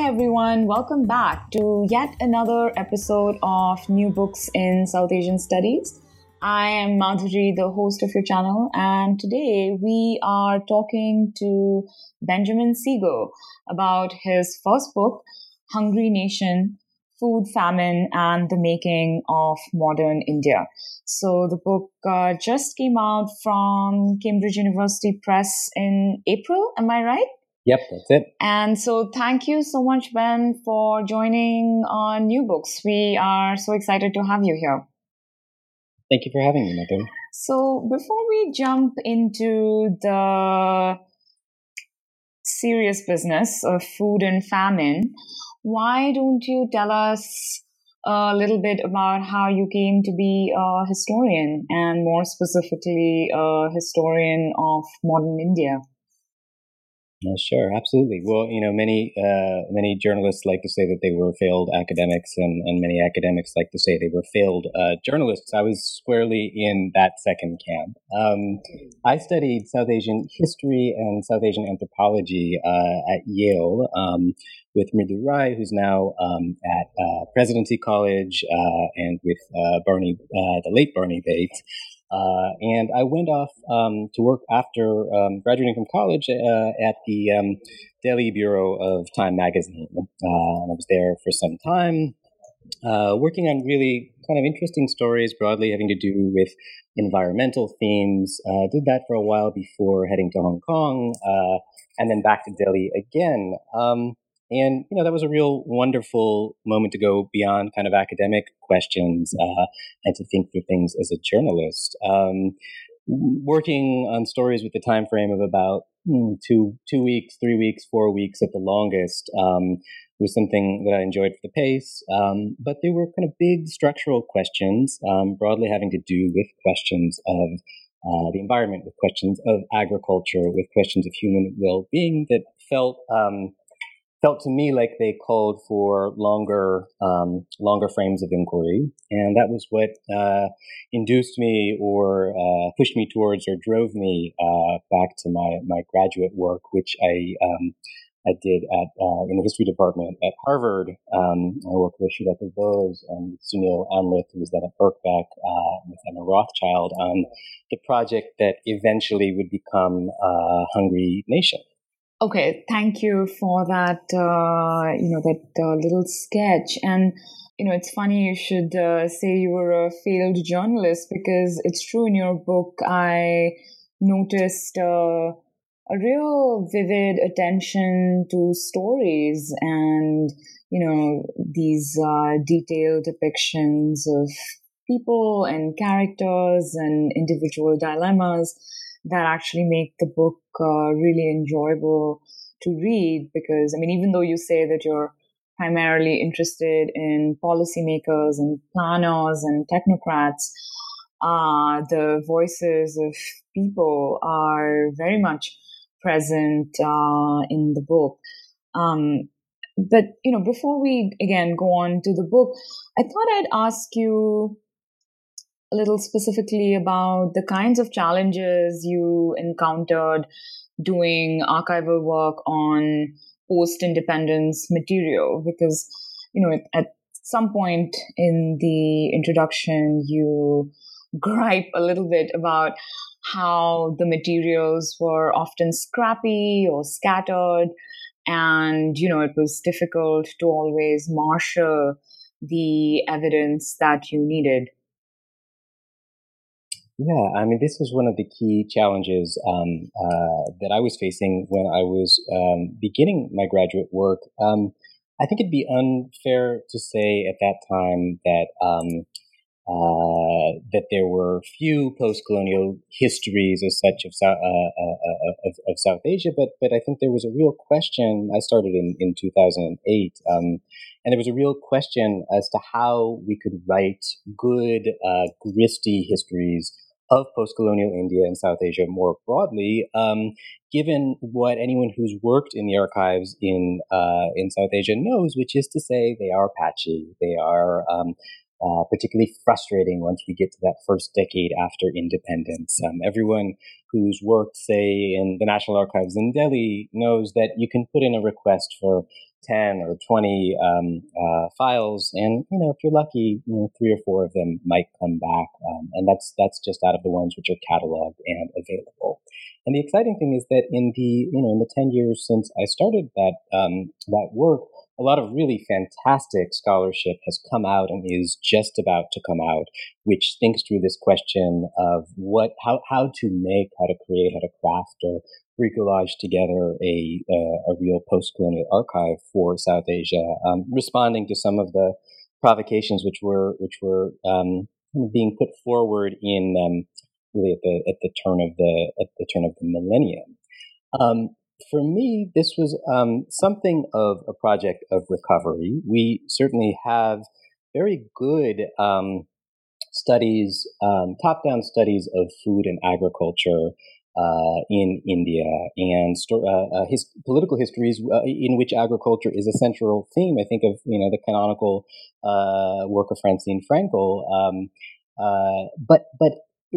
Hi, everyone. Welcome back to yet another episode of New Books in South Asian Studies. I am Madhuri, the host of your channel, and today we are talking to Benjamin Siegel about his first book, Hungry Nation Food, Famine, and the Making of Modern India. So, the book uh, just came out from Cambridge University Press in April. Am I right? Yep, that's it. And so, thank you so much, Ben, for joining on New Books. We are so excited to have you here. Thank you for having me, Madhu. So, before we jump into the serious business of food and famine, why don't you tell us a little bit about how you came to be a historian and more specifically a historian of modern India? Sure, absolutely. Well, you know, many uh, many journalists like to say that they were failed academics, and, and many academics like to say they were failed uh, journalists. I was squarely in that second camp. Um, I studied South Asian history and South Asian anthropology uh, at Yale um, with Mridu Rai, who's now um, at uh, Presidency College, uh, and with Barney, the late Barney Bates. Uh, and I went off um, to work after um, graduating from college uh, at the um, Delhi Bureau of Time Magazine. Uh, and I was there for some time, uh, working on really kind of interesting stories, broadly having to do with environmental themes. Uh, did that for a while before heading to Hong Kong, uh, and then back to Delhi again. Um, and, you know, that was a real wonderful moment to go beyond kind of academic questions uh, and to think through things as a journalist. Um, working on stories with the time frame of about mm, two, two weeks, three weeks, four weeks at the longest um, was something that I enjoyed for the pace. Um, but they were kind of big structural questions, um, broadly having to do with questions of uh, the environment, with questions of agriculture, with questions of human well-being that felt um, felt to me like they called for longer um, longer frames of inquiry, and that was what uh, induced me or uh, pushed me towards or drove me uh, back to my my graduate work, which I. Um, I did at uh, in the history department at Harvard. Um, I worked with Srilekha Bose and Sunil Amrith, who was then at Birkbeck, uh, with Emma Rothschild on the project that eventually would become uh, Hungry Nation. Okay, thank you for that. Uh, you know that uh, little sketch, and you know it's funny you should uh, say you were a failed journalist because it's true in your book. I noticed uh, a real vivid attention to stories and you know these uh, detailed depictions of people and characters and individual dilemmas that actually make the book uh, really enjoyable to read because I mean, even though you say that you're primarily interested in policymakers and planners and technocrats, uh, the voices of people are very much present uh, in the book. Um, but you know, before we again go on to the book, I thought I'd ask you a little specifically about the kinds of challenges you encountered doing archival work on post independence material? Because you know at some point in the introduction you gripe a little bit about how the materials were often scrappy or scattered and you know it was difficult to always marshal the evidence that you needed yeah, I mean, this was one of the key challenges um, uh, that I was facing when I was um, beginning my graduate work. Um, I think it'd be unfair to say at that time that um, uh, that there were few post-colonial histories as such of, uh, uh, of, of, South Asia, but but I think there was a real question. I started in in 2008, um, and there was a real question as to how we could write good, gristy histories of post-colonial India and South Asia more broadly, um, given what anyone who's worked in the archives in uh, in South Asia knows, which is to say they are patchy, they are um, uh, particularly frustrating once we get to that first decade after independence. Um, everyone who's worked, say, in the National Archives in Delhi knows that you can put in a request for 10 or 20 um, uh, files and you know if you're lucky you know three or four of them might come back um, and that's that's just out of the ones which are cataloged and available. And the exciting thing is that in the you know in the 10 years since i started that um, that work a lot of really fantastic scholarship has come out and is just about to come out, which thinks through this question of what, how, how to make, how to create, how to craft or recollage together a, a, a real post-colonial archive for South Asia, um, responding to some of the provocations which were, which were, um, being put forward in, um, really at the, at the turn of the, at the turn of the millennium. Um, for me, this was um, something of a project of recovery. We certainly have very good um, studies, um, top down studies of food and agriculture. Uh, in India and sto- uh, uh, his political histories uh, in which agriculture is a central theme. I think of you know the canonical uh, work of Francine Frankel, um, uh, but but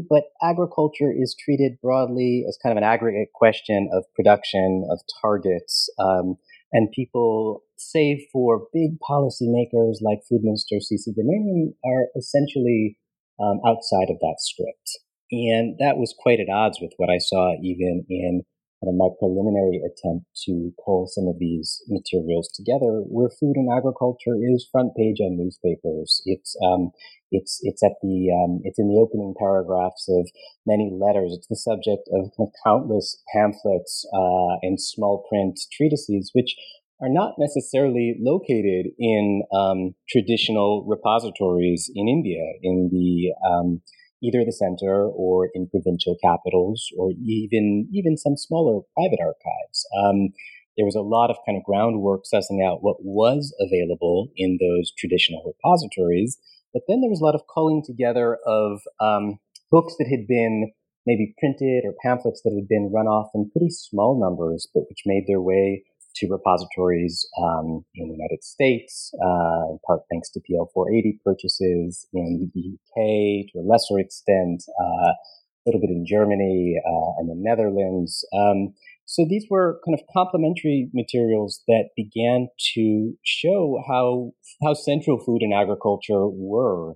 but agriculture is treated broadly as kind of an aggregate question of production, of targets, um, and people, save for big policymakers like Food Minister C.C. Subramaniam, are essentially um, outside of that script. And that was quite at odds with what I saw even in kind of my preliminary attempt to pull some of these materials together, where food and agriculture is front page on newspapers. It's um, it's it's at the um, it's in the opening paragraphs of many letters. It's the subject of, of countless pamphlets uh, and small print treatises, which are not necessarily located in um, traditional repositories in India, in the um, either the center or in provincial capitals or even even some smaller private archives. Um, there was a lot of kind of groundwork sussing out what was available in those traditional repositories, but then there was a lot of culling together of um, books that had been maybe printed or pamphlets that had been run off in pretty small numbers, but which made their way to repositories um, in the United States, uh, in part thanks to PL 480 purchases in the UK to a lesser extent, uh, a little bit in Germany uh, and the Netherlands. Um, so these were kind of complementary materials that began to show how how central food and agriculture were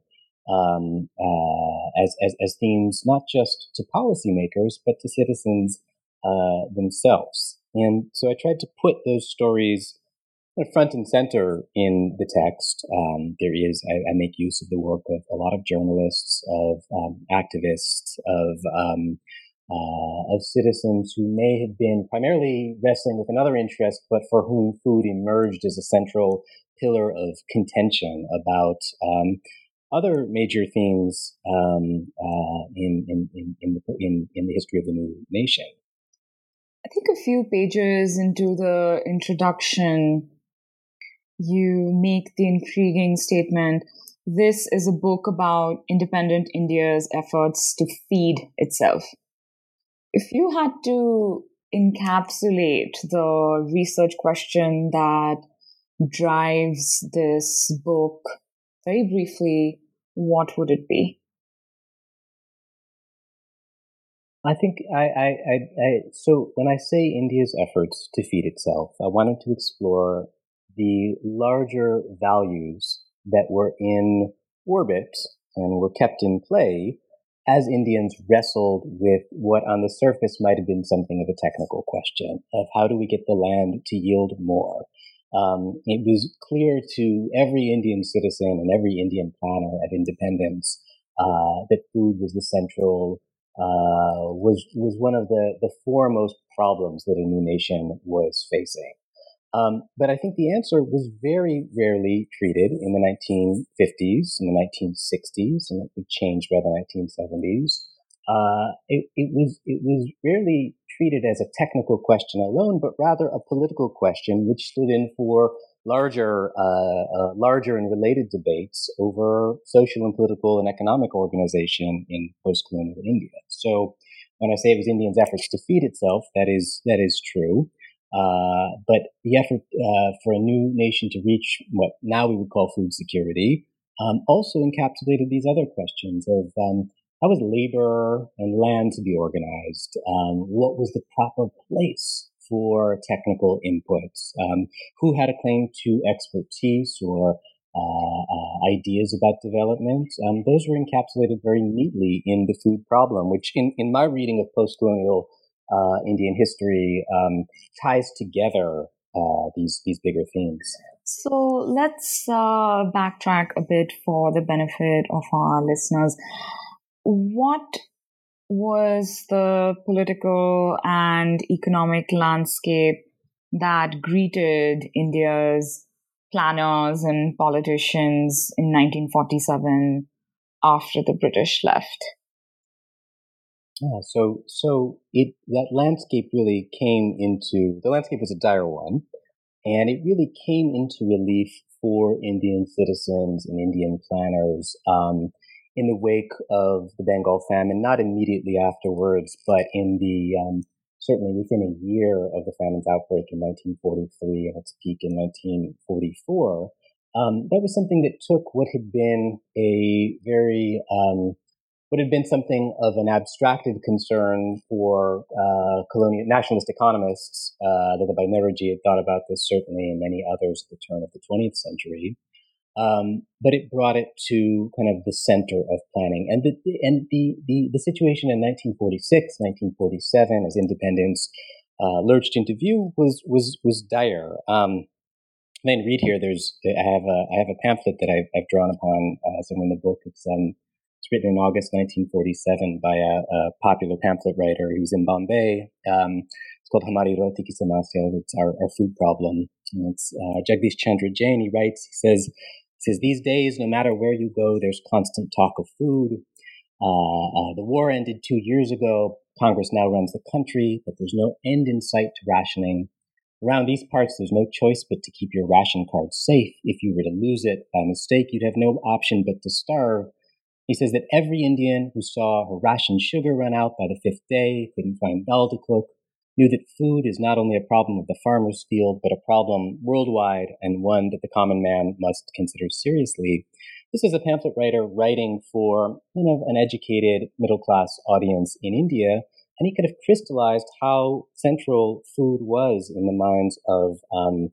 um, uh, as, as, as themes not just to policymakers but to citizens uh, themselves. And so I tried to put those stories front and center in the text. Um, there is, I, I, make use of the work of a lot of journalists, of um, activists, of um, uh, of citizens who may have been primarily wrestling with another interest, but for whom food emerged as a central pillar of contention about um, other major themes um, uh, in, in, in, in, the, in, in the history of the new nation. I think a few pages into the introduction, you make the intriguing statement this is a book about independent India's efforts to feed itself. If you had to encapsulate the research question that drives this book very briefly, what would it be? I think I, I, I, I, so when I say India's efforts to feed itself, I wanted to explore the larger values that were in orbit and were kept in play as Indians wrestled with what on the surface might have been something of a technical question of how do we get the land to yield more. Um, it was clear to every Indian citizen and every Indian planner at independence uh, that food was the central uh, was was one of the the foremost problems that a new nation was facing. Um, but I think the answer was very rarely treated in the 1950s, in the 1960s, and it changed by the 1970s. Uh, it, it, was it was rarely treated as a technical question alone, but rather a political question, which stood in for larger, uh, uh, larger and related debates over social and political and economic organization in post-colonial India. So, when I say it was India's efforts to feed itself, that is that is true. Uh, but the effort uh, for a new nation to reach what now we would call food security um, also encapsulated these other questions of um, how was labor and land to be organized? Um, what was the proper place for technical inputs? Um, who had a claim to expertise or uh, uh, ideas about development? Um, those were encapsulated very neatly in the food problem, which in, in my reading of post-colonial uh, Indian history um, ties together uh, these these bigger themes. So let's uh, backtrack a bit for the benefit of our listeners. What was the political and economic landscape that greeted India's planners and politicians in 1947 after the British left? Yeah, so so it that landscape really came into the landscape was a dire one, and it really came into relief for Indian citizens and Indian planners um, in the wake of the Bengal famine. Not immediately afterwards, but in the um, certainly within a year of the famine's outbreak in 1943 and its peak in 1944. Um, that was something that took what had been a very um, would have been something of an abstracted concern for uh, colonial nationalist economists. Uh, that by Banerjee had thought about this certainly, and many others at the turn of the 20th century. Um, but it brought it to kind of the center of planning, and the and the the, the situation in 1946, 1947, as independence uh, lurched into view, was was was dire. Um, then read here. There's I have a I have a pamphlet that I've, I've drawn upon uh, somewhere in the book. It's um it's written in August 1947 by a, a popular pamphlet writer who's in Bombay. Um, it's called Hamari Roti Ki. It's our, our food problem. And it's uh, Jagdish Chandra Jain. He writes, he says, says, these days, no matter where you go, there's constant talk of food. Uh, uh, the war ended two years ago. Congress now runs the country, but there's no end in sight to rationing. Around these parts, there's no choice but to keep your ration card safe. If you were to lose it by mistake, you'd have no option but to starve. He says that every Indian who saw her ration sugar run out by the fifth day, couldn't find dal to cook, knew that food is not only a problem of the farmer's field, but a problem worldwide and one that the common man must consider seriously. This is a pamphlet writer writing for kind of an educated middle class audience in India, and he kind of crystallized how central food was in the minds of um,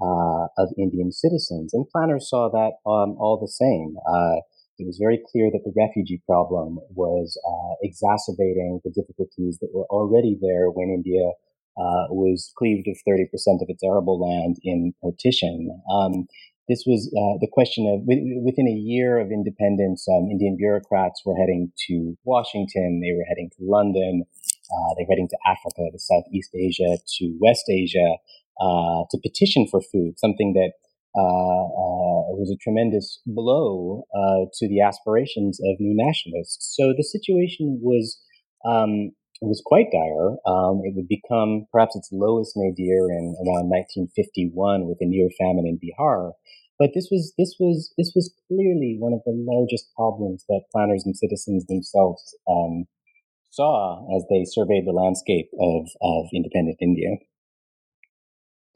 uh, of Indian citizens. And planners saw that um, all the same. Uh, it was very clear that the refugee problem was uh, exacerbating the difficulties that were already there when India uh, was cleaved of 30% of its arable land in partition. Um, this was uh, the question of within a year of independence, um, Indian bureaucrats were heading to Washington, they were heading to London, uh, they were heading to Africa, to Southeast Asia, to West Asia, uh, to petition for food, something that uh, uh, it was a tremendous blow uh, to the aspirations of new nationalists. So the situation was um, was quite dire. Um, it would become perhaps its lowest nadir in around 1951 with a near famine in Bihar. But this was this was this was clearly one of the largest problems that planners and citizens themselves um, saw as they surveyed the landscape of of independent India.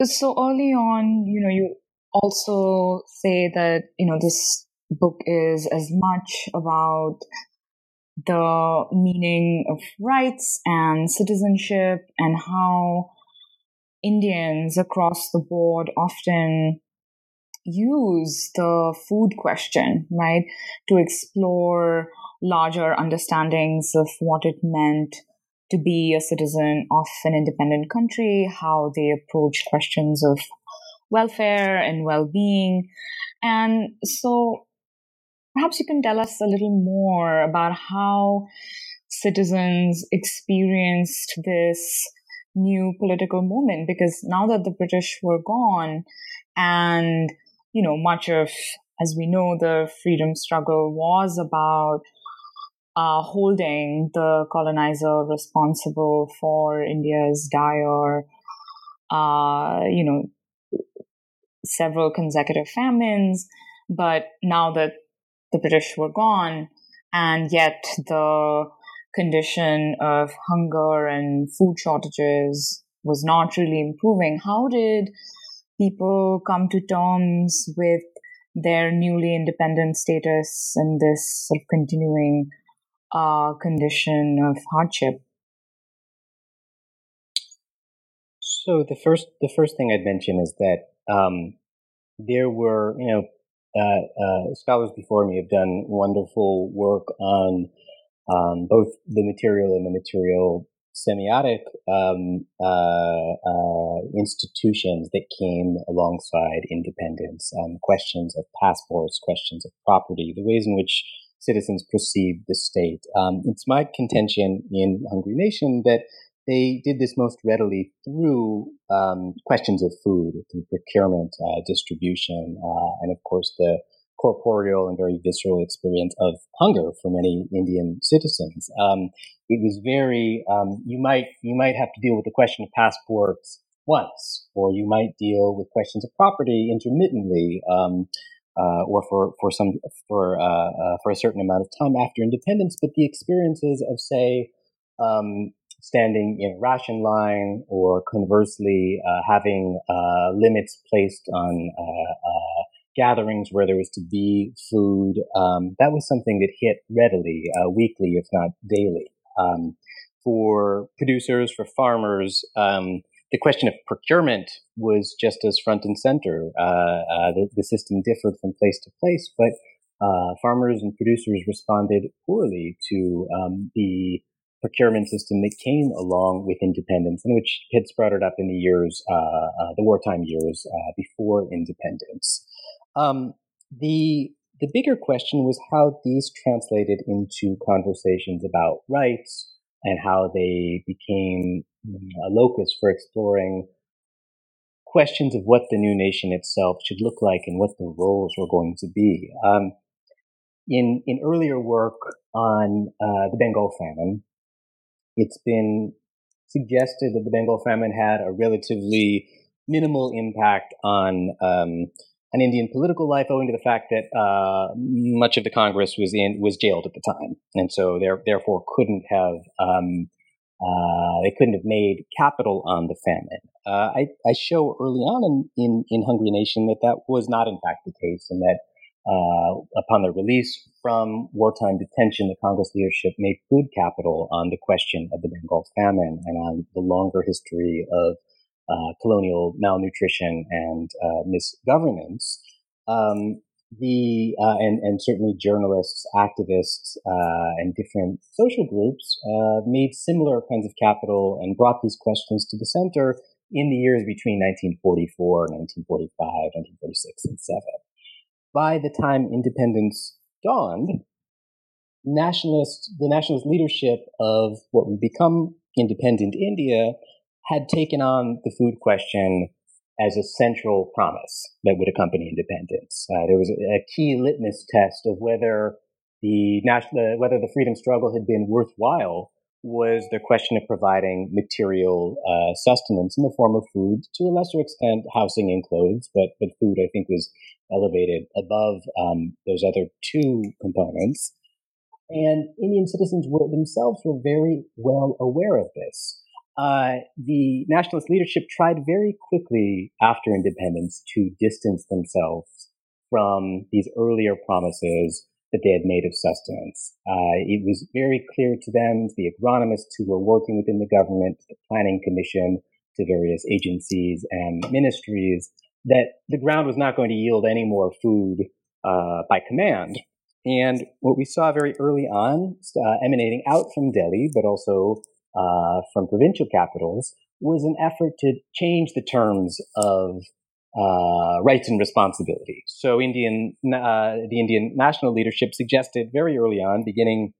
So early on, you know, you also say that, you know, this book is as much about the meaning of rights and citizenship and how Indians across the board often use the food question, right, to explore larger understandings of what it meant to be a citizen of an independent country, how they approach questions of welfare and well-being. And so perhaps you can tell us a little more about how citizens experienced this new political moment because now that the British were gone and, you know, much of, as we know, the freedom struggle was about uh, holding the colonizer responsible for India's dire, uh, you know, several consecutive famines. But now that the British were gone, and yet the condition of hunger and food shortages was not really improving, how did people come to terms with their newly independent status and this sort of continuing uh, condition of hardship? So the first the first thing I'd mention is that um, there were you know uh, uh, scholars before me have done wonderful work on um, both the material and the material semiotic um, uh, uh institutions that came alongside independence, um, questions of passports, questions of property, the ways in which citizens perceive the state. Um, it's my contention in Hungry Nation that they did this most readily through um, questions of food, through procurement, uh, distribution, uh, and of course the corporeal and very visceral experience of hunger for many Indian citizens. Um, it was very um, you might you might have to deal with the question of passports once, or you might deal with questions of property intermittently. Um, uh, or for, for some for uh, uh, for a certain amount of time after independence, but the experiences of say um, standing in ration line or conversely uh, having uh, limits placed on uh, uh, gatherings where there was to be food. Um, that was something that hit readily, uh, weekly, if not daily. Um, for producers, for farmers, um, the question of procurement was just as front and center. Uh, the, the, system differed from place to place, but farmers and producers responded poorly to um, the procurement system that came along with independence and which had sprouted up in the years, uh, uh, the wartime years uh, before independence. Um, the the bigger question was how these translated into conversations about rights and how they became a locus for exploring questions of what the new nation itself should look like and what the roles were going to be. Um, in in earlier work on uh, the Bengal famine, it's been suggested that the Bengal famine had a relatively minimal impact on um, Indian political life, owing to the fact that uh, much of the Congress was in was jailed at the time, and so there, therefore couldn't have um, uh, they couldn't have made capital on the famine. Uh, I, I, show early on in, in, in Hungry Nation that that was not in fact the case, and that uh, upon their release from wartime detention, the Congress leadership made food capital on the question of the Bengal famine and on the longer history of uh, colonial malnutrition and uh, misgovernance. Um, the uh, and and certainly journalists, activists, uh, and different social groups uh, made similar kinds of capital and brought these questions to the center in the years between 1944, 1945, 1946, and 7 by the time independence dawned, nationalist, the nationalist leadership of what would become independent India had taken on the food question as a central promise that would accompany independence. Uh, there was a, a, key litmus test of whether the national, whether the freedom struggle had been worthwhile was the question of providing material uh, sustenance in the form of food, to a lesser extent, housing and clothes, but, but food, I think, was elevated above um, those other two components. And Indian citizens were themselves were very well aware of this. Uh, the nationalist leadership tried very quickly after independence to distance themselves from these earlier promises that they had made of sustenance. Uh, it was very clear to them, to the agronomists who were working within the government, the planning commission, to various agencies and ministries, that the ground was not going to yield any more food uh, by command. And what we saw very early on, uh, emanating out from Delhi, but also uh, from provincial capitals, was an effort to change the terms of uh, rights and responsibilities. So Indian, uh, the Indian national leadership suggested very early on, beginning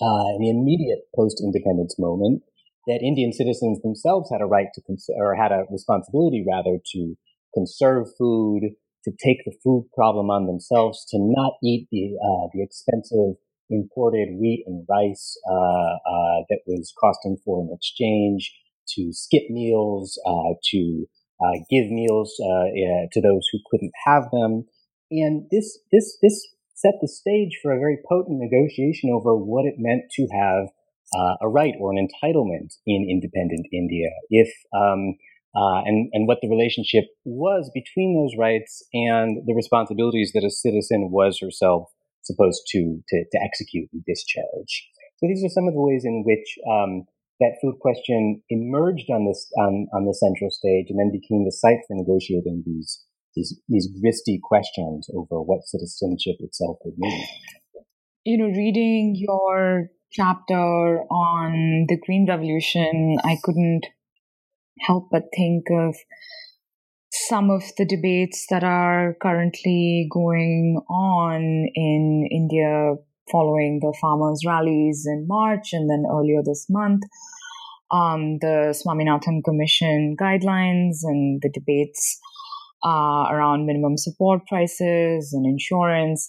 uh, in the immediate post-independence moment, that Indian citizens themselves had a right to, cons- or had a responsibility rather to conserve food, to take the food problem on themselves, to not eat the, uh, the expensive imported wheat and rice, uh, uh, that was costing foreign exchange, to skip meals, uh, to, uh, give meals, uh, to those who couldn't have them. And this, this, this set the stage for a very potent negotiation over what it meant to have uh, a right or an entitlement in independent India. If um, uh, and and what the relationship was between those rights and the responsibilities that a citizen was herself supposed to to, to execute and discharge. So these are some of the ways in which um, that food question emerged on this on, on the central stage and then became the site for negotiating these these these questions over what citizenship itself would mean. You know, reading your chapter on the Green Revolution, I couldn't help but think of some of the debates that are currently going on in India following the farmers' rallies in March and then earlier this month, um, the Swaminathan Commission guidelines and the debates uh, around minimum support prices and insurance,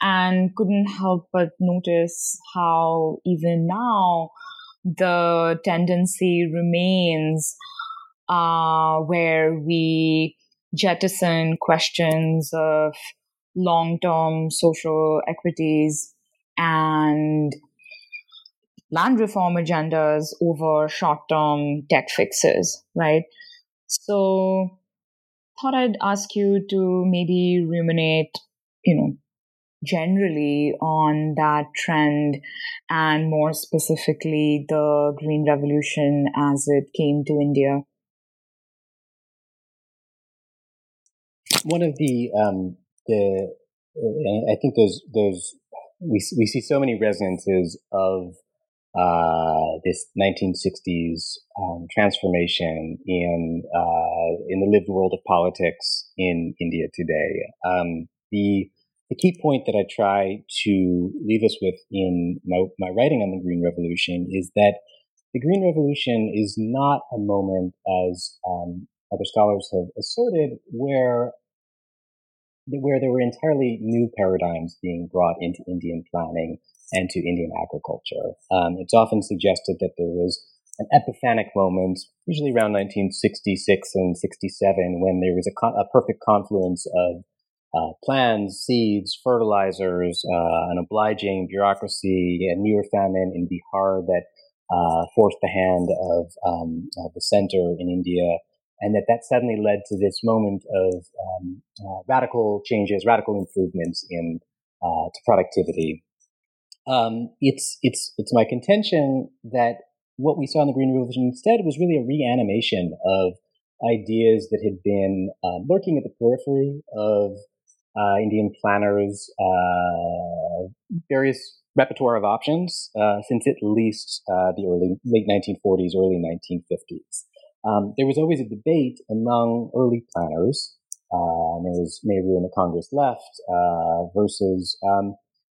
and couldn't help but notice how even now the tendency remains uh, where we jettison questions of long term social equities and land reform agendas over short term tech fixes, right? So, thought I'd ask you to maybe ruminate, you know, generally on that trend and more specifically the Green Revolution as it came to India. one of the um, the I think those those we we see so many resonances of uh, this 1960s um, transformation in uh, in the lived world of politics in India today. Um, the the key point that I try to leave us with in my, my writing on the Green Revolution is that the Green Revolution is not a moment, as um, other scholars have asserted, where where there were entirely new paradigms being brought into Indian planning and to Indian agriculture. Um, it's often suggested that there was an epiphanic moment, usually around 1966 and 67, when there was a, co- a perfect confluence of uh, plans, seeds, fertilizers, uh, an obliging bureaucracy, a near famine in Bihar that uh, forced the hand of, um, of the center in India and that that suddenly led to this moment of um, uh, radical changes, radical improvements in uh, to productivity. Um, it's it's it's my contention that what we saw in the Green Revolution instead was really a reanimation of ideas that had been uh, lurking at the periphery of uh, Indian planners, uh, various repertoire of options uh, since at least the early late 1940s, early 1950s. Um, there was always a debate among early planners, uh, and there was Nehru and the Congress left uh, versus um,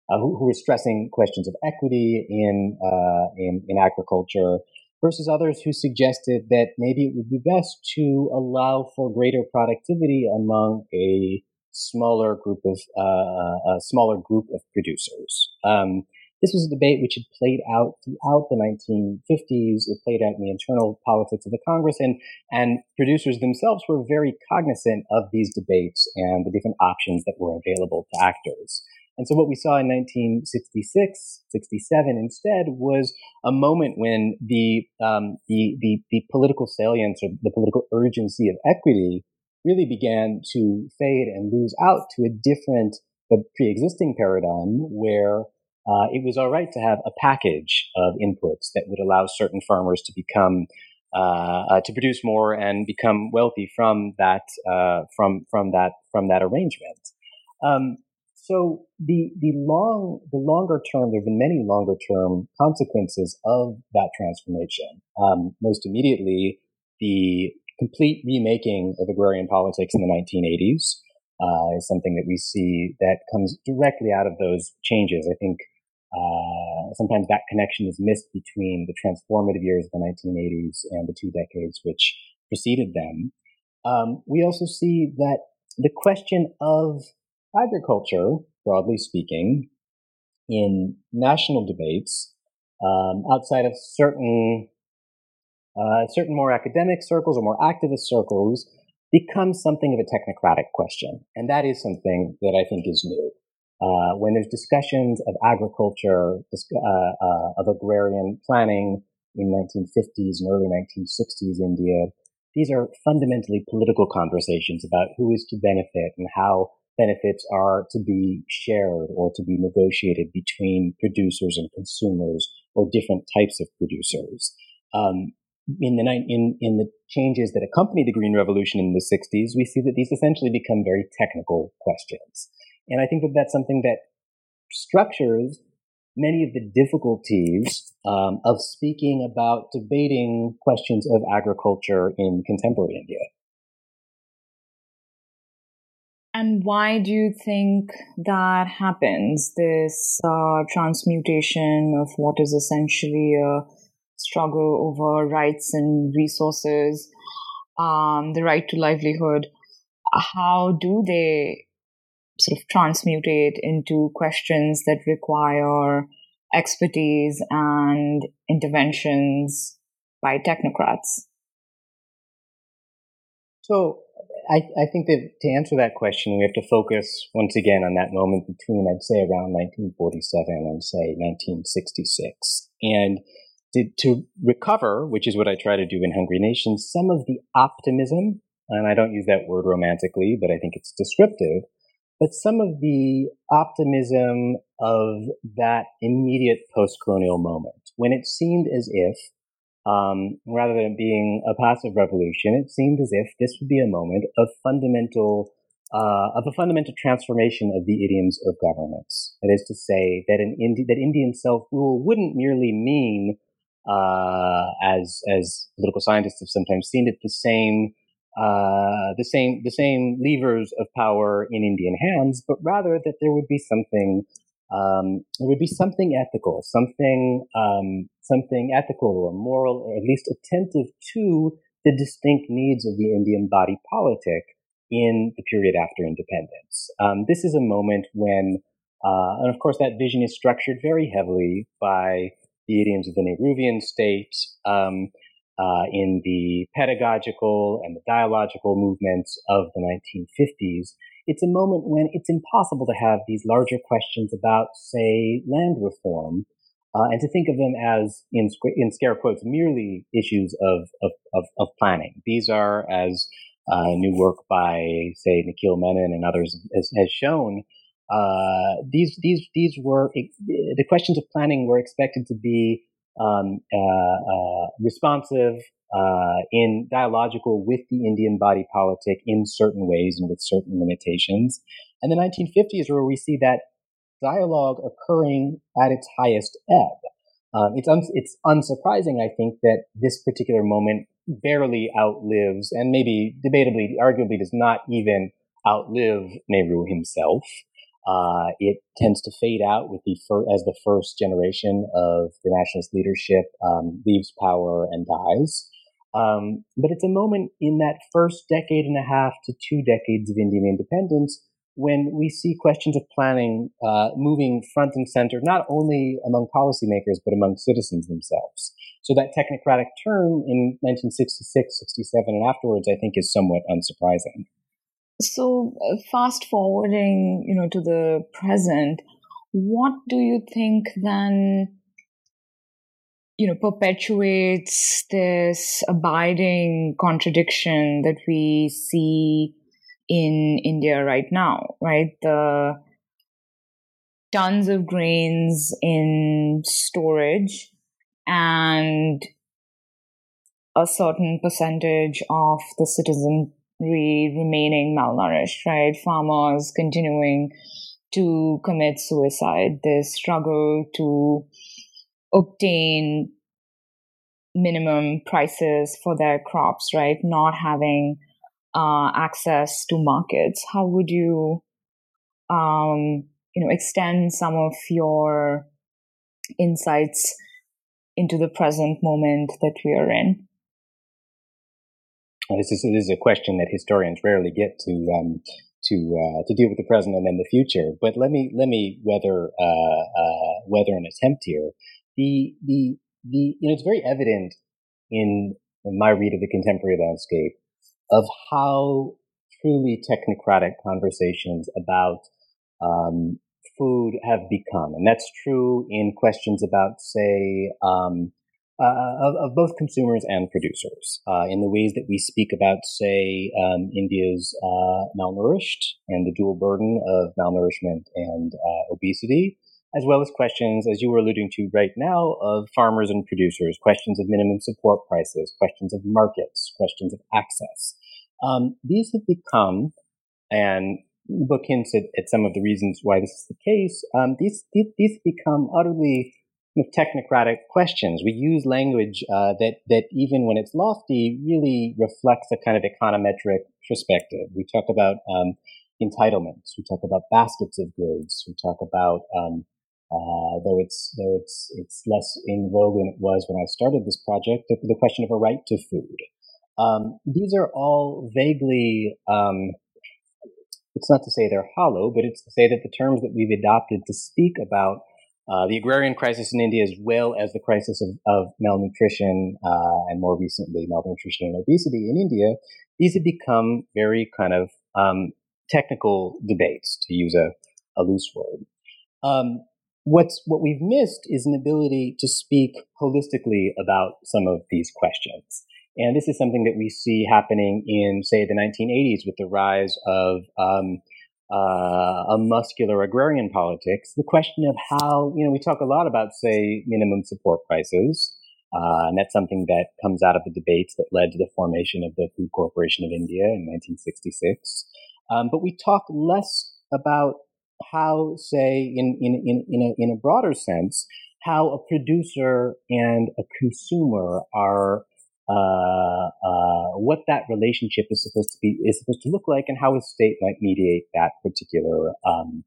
uh, who, who, were stressing questions of equity in, uh, in, in agriculture, versus others who suggested that maybe it would be best to allow for greater productivity among a smaller group of uh, a smaller group of producers. Um, this was a debate which had played out throughout the 1950s. It played out in the internal politics of the Congress, and and producers themselves were very cognizant of these debates and the different options that were available to actors. And so what we saw in 1966, 67 instead was a moment when the, um, the, the, the political salience or the political urgency of equity really began to fade and lose out to a different but pre-existing paradigm where uh, it was all right to have a package of inputs that would allow certain farmers to become uh, uh, to produce more and become wealthy from that uh, from from that from that arrangement. Um, so the the long the longer term there have been many longer term consequences of that transformation. Um, most immediately, the complete remaking of agrarian politics in the 1980s uh, is something that we see that comes directly out of those changes. I think uh, sometimes that connection is missed between the transformative years of the 1980s and the two decades which preceded them. Um, we also see that the question of agriculture, broadly speaking, in national debates, um, outside of certain uh, certain more academic circles or more activist circles, becomes something of a technocratic question, and that is something that I think is new. Uh, when there's discussions of agriculture, uh, uh, of agrarian planning in 1950s and early 1960s India, these are fundamentally political conversations about who is to benefit and how benefits are to be shared or to be negotiated between producers and consumers or different types of producers. Um, in the in in the changes that accompany the Green Revolution in the 60s, we see that these essentially become very technical questions. And I think that that's something that structures many of the difficulties um, of speaking about debating questions of agriculture in contemporary India. And why do you think that happens? This uh, transmutation of what is essentially a struggle over rights and resources, um, the right to livelihood. How do they sort of transmutate into questions that require expertise and interventions by technocrats? So I, I, think that to answer that question, we have to focus once again on that moment between, I'd say, around 1947 and say 1966. And to, to recover, which is what I try to do in Hungry Nation, some of the optimism, and I don't use that word romantically, but I think it's descriptive, but some of the optimism of that immediate post-colonial moment, when it seemed as if, um, rather than being a passive revolution, it seemed as if this would be a moment of fundamental, uh, of a fundamental transformation of the idioms of governance. That is to say, that an Indi- that Indian self-rule wouldn't merely mean, uh, as as political scientists have sometimes seen it, the same uh, the same the same levers of power in Indian hands, but rather that there would be something um, there would be something ethical, something um, something ethical or moral, or at least attentive to the distinct needs of the Indian body politic in the period after independence. Um, this is a moment when, uh, and of course, that vision is structured very heavily by the idioms of the Nehruvian state. Um, uh, in the pedagogical and the dialogical movements of the 1950s, it's a moment when it's impossible to have these larger questions about, say, land reform, uh, and to think of them as, in, in scare quotes, merely issues of, of, of, of planning. These are, as uh, new work by, say, Nikhil Menon and others has, has shown, uh, these these these were the questions of planning were expected to be um, uh, uh, responsive, uh, in dialogical with the Indian body politic in certain ways and with certain limitations. And the 1950s where we see that dialogue occurring at its highest ebb. Um, it's, un- it's unsurprising, I think, that this particular moment barely outlives, and maybe debatably, arguably does not even outlive Nehru himself. Uh, it tends to fade out with the fir- as the first generation of the nationalist leadership um, leaves power and dies. Um, but it's a moment in that first decade and a half to two decades of Indian independence when we see questions of planning uh, moving front and center, not only among policymakers, but among citizens themselves. So that technocratic turn in 1966, 67, and afterwards, I think is somewhat unsurprising. So, uh, fast forwarding, you know, to the present, what do you think then, you know, perpetuates this abiding contradiction that we see in India right now, right? The tons of grains in storage and a certain percentage of the citizen remaining malnourished, right? Farmers continuing to commit suicide, this struggle to obtain minimum prices for their crops, right? Not having uh, access to markets. How would you, um, you know, extend some of your insights into the present moment that we are in? This is, this is a question that historians rarely get to um, to uh, to deal with the present and then the future. But let me let me weather uh, uh, weather an attempt here. The the the you know it's very evident in my read of the contemporary landscape of how truly technocratic conversations about um, food have become. And that's true in questions about, say, um, uh, of, of, both consumers and producers, uh, in the ways that we speak about, say, um, India's uh, malnourished and the dual burden of malnourishment and uh, obesity, as well as questions, as you were alluding to right now, of farmers and producers, questions of minimum support prices, questions of markets, questions of access. Um, these have become, and the book hints at, at, some of the reasons why this is the case. Um, these, these, these become utterly technocratic questions. We use language uh, that that even when it's lofty, really reflects a kind of econometric perspective. We talk about um, entitlements. We talk about baskets of goods. We talk about um, uh, though it's though it's it's less in vogue than it was when I started this project. The, the question of a right to food. Um, these are all vaguely. Um, it's not to say they're hollow, but it's to say that the terms that we've adopted to speak about uh, the agrarian crisis in India, as well as the crisis of, of malnutrition uh, and more recently malnutrition and obesity in India, these have become very kind of um, technical debates, to use a, a loose word. Um, what's what we've missed is an ability to speak holistically about some of these questions. And this is something that we see happening in, say, the 1980s with the rise of um, uh, a muscular agrarian politics. The question of how, you know, we talk a lot about, say, minimum support prices. Uh, and that's something that comes out of the debates that led to the formation of the Food Corporation of India in 1966. Um, but we talk less about how, say, in, in, in, in, a, in a broader sense, how a producer and a consumer are uh, uh, what that relationship is supposed to be is supposed to look like, and how a state might mediate that particular um,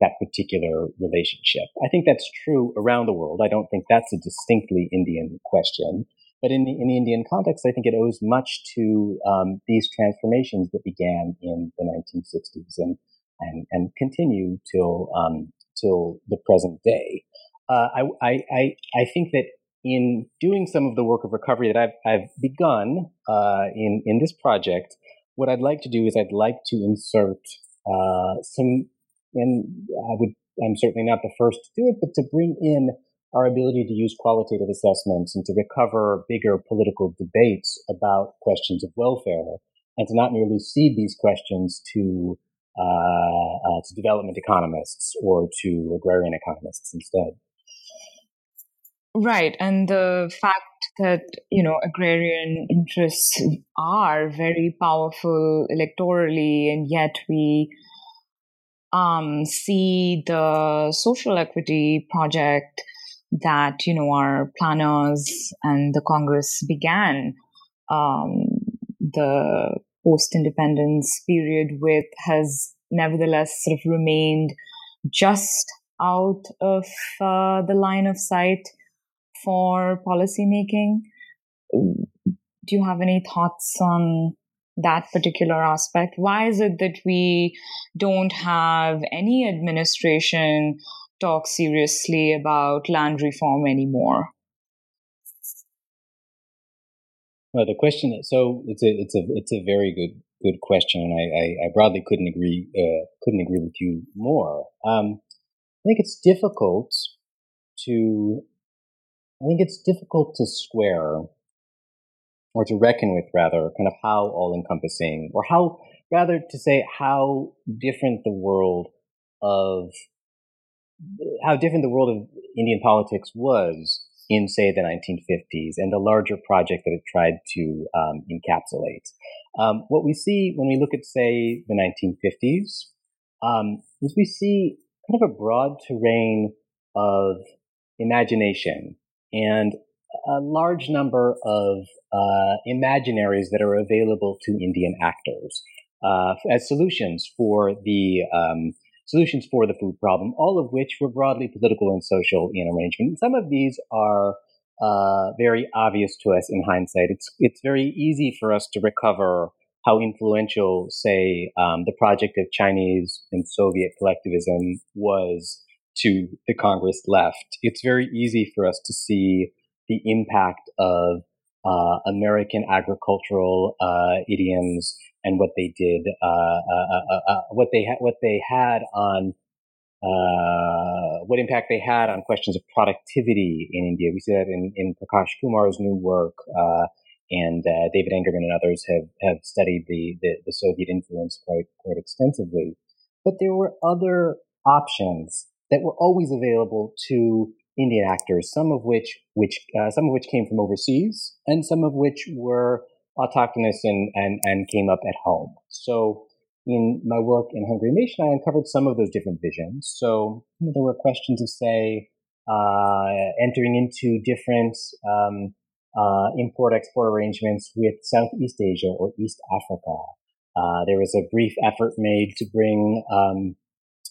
that particular relationship. I think that's true around the world. I don't think that's a distinctly Indian question. But in the, in the Indian context, I think it owes much to um, these transformations that began in the 1960s and and, and continue till um, till the present day. Uh, I, I, I think that in doing some of the work of recovery that I've, I've begun uh, in, in this project, what I'd like to do is I'd like to insert uh, some, and I would, I'm certainly not the first to do it, but to bring in our ability to use qualitative assessments and to recover bigger political debates about questions of welfare, and to not merely cede these questions to uh, uh to development economists or to agrarian economists instead. Right. And the fact that, you know, agrarian interests are very powerful electorally, and yet we um, see the social equity project that, you know, our planners and the Congress began um, the post independence period with has nevertheless sort of remained just out of uh, the line of sight for policymaking. Do you have any thoughts on that particular aspect? Why is it that we don't have any administration talk seriously about land reform anymore? Well, the question. So it's a it's a it's a very good good question, and I, I, I broadly couldn't agree uh, couldn't agree with you more. Um, I think it's difficult to I think it's difficult to square or to reckon with rather kind of how all encompassing or how rather to say how different the world of how different the world of Indian politics was in say the 1950s and the larger project that it tried to um, encapsulate. Um, what we see when we look at say the 1950s um, is we see kind of a broad terrain of imagination and a large number of uh, imaginaries that are available to Indian actors uh, as solutions for the um, solutions for the food problem, all of which were broadly political and social in arrangement. Some of these are uh, very obvious to us in hindsight. It's it's very easy for us to recover how influential, say, um, the project of Chinese and Soviet collectivism was to the Congress left. It's very easy for us to see the impact of uh, American agricultural uh, idioms and what they did, uh, uh, uh, uh what they had, what they had on, what impact they had on questions of productivity in India. We see that in, in Prakash Kumar's new work, and David Engerman and others have have studied the, the, the Soviet influence quite quite extensively. But there were other options that were always available to Indian actors, some of which which uh, some of which came from overseas, and some of which were autochthonous and, and and came up at home. So in my work in Hungry Nation, I uncovered some of those different visions. So there were questions of, say, uh, entering into different um, uh, import-export arrangements with Southeast Asia or East Africa. Uh, there was a brief effort made to bring um,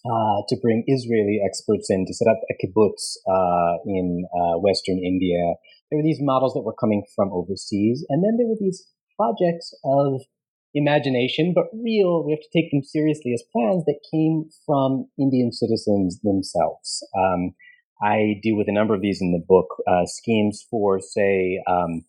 uh, to bring Israeli experts in to set up a kibbutz uh, in uh, Western India. There were these models that were coming from overseas, and then there were these projects of imagination, but real. We have to take them seriously as plans that came from Indian citizens themselves. Um, I deal with a number of these in the book. Uh, schemes for, say, um,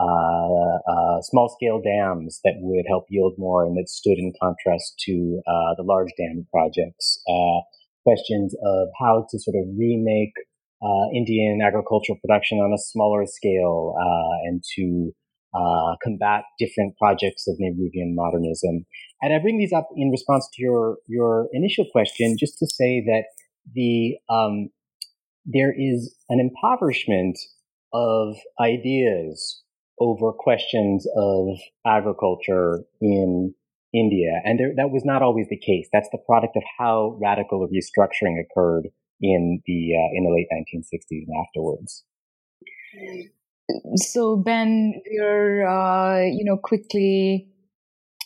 uh, uh, small scale dams that would help yield more and that stood in contrast to uh, the large dam projects. Uh, questions of how to sort of remake uh, Indian agricultural production on a smaller scale and to combat different projects of Nehruvian modernism. And I bring these up in response to your your initial question, just to say that the um, there is an impoverishment of ideas over questions of agriculture in India. And there, that was not always the case. That's the product of how radical a restructuring occurred in the, uh, in the late 1960s and afterwards. So Ben, we're, uh, you know, quickly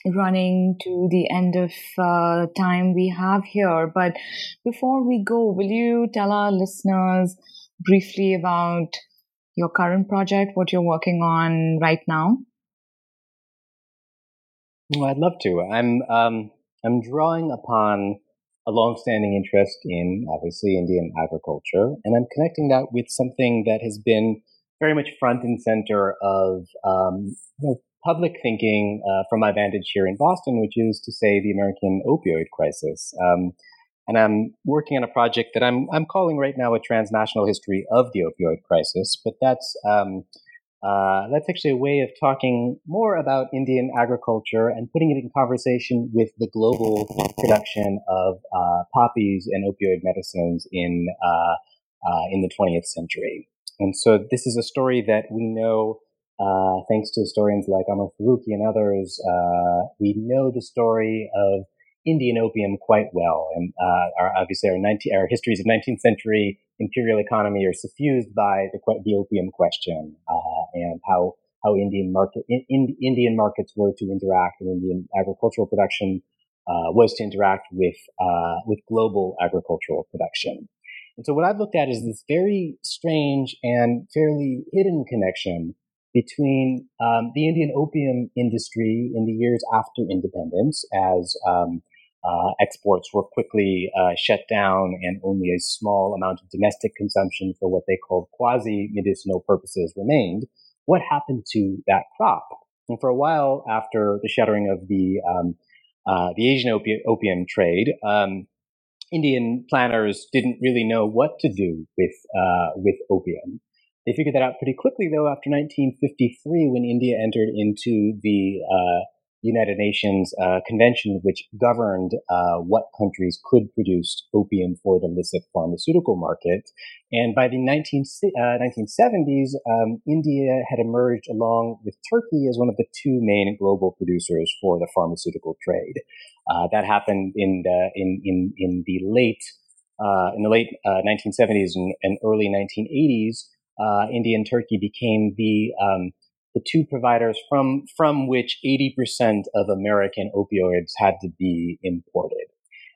running to the end of uh, time we have here. But before we go, will you tell our listeners briefly about your current project, what you're working on right now? Well, I'd love to. I'm um, I'm drawing upon a long-standing interest in obviously Indian agriculture, and I'm connecting that with something that has been very much front and center of um, you know, public thinking uh, from my vantage here in Boston, which is to say the American opioid crisis. Um, and I'm working on a project that I'm I'm calling right now a transnational history of the opioid crisis. But that's um, uh, that's actually a way of talking more about Indian agriculture and putting it in conversation with the global production of uh, poppies and opioid medicines in uh, uh in the 20th century. And so this is a story that we know. Uh, thanks to historians like Amar Farooqui and others, uh, we know the story of Indian opium quite well. And uh, our, obviously, our, 19, our, histories of 19th century imperial economy are suffused by the, the opium question uh, and how how Indian market in, in, Indian markets were to interact and Indian agricultural production uh, was to interact with uh, with global agricultural production. And so, what I've looked at is this very strange and fairly hidden connection between um, the Indian opium industry in the years after independence, as um, uh, exports were quickly uh, shut down and only a small amount of domestic consumption for what they called quasi medicinal purposes remained. What happened to that crop? And for a while after the shuttering of the um, uh, the Asian opi- opium trade, um, Indian planners didn't really know what to do with uh, with opium. They figured that out pretty quickly, though, after 1953, when India entered into the uh, United Nations uh, convention which governed uh, what countries could produce opium for the illicit pharmaceutical market. And by the 19, uh, 1970s, um, India had emerged along with Turkey as one of the two main global producers for the pharmaceutical trade. Uh, that happened in the, in, in, in the late uh, in the late 1970s uh, and, and, early 1980s. India and Turkey became the um, the two providers from, from which 80% of American opioids had to be imported.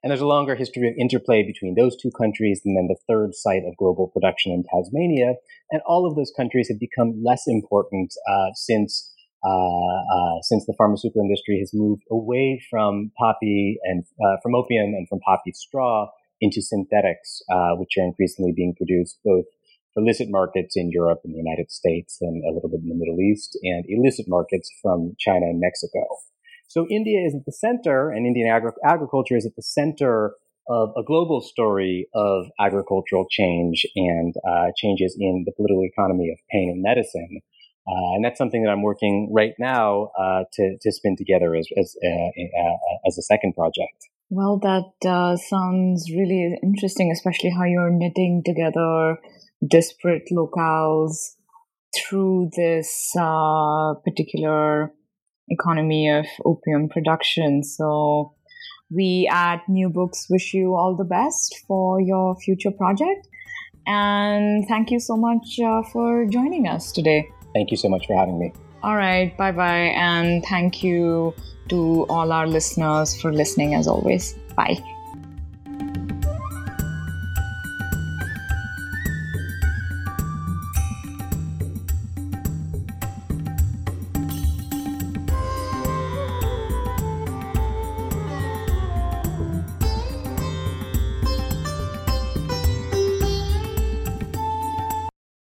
And there's a longer history of interplay between those two countries and then the third site of global production in Tasmania. And all of those countries have become less important uh, since uh, uh, since the pharmaceutical industry has moved away from poppy and uh, from opium and from poppy straw into synthetics, uh, which are increasingly being produced both illicit markets in Europe and the United States and a little bit in the Middle East and illicit markets from China and Mexico. So India is at the center and Indian agri- agriculture is at the center of a global story of agricultural change and uh, changes in the political economy of pain and medicine. Uh, and that's something that I'm working right now uh, to, to spin together as, as, uh, uh, as a second project. Well, that uh, sounds really interesting, especially how you're knitting together disparate locales through this particular economy of opium production. So, we at New Books wish you all the best for your future project. And thank you so much uh, for joining us today. Thank you so much for having me. All right. Bye bye. And thank you to all our listeners for listening as always. Bye.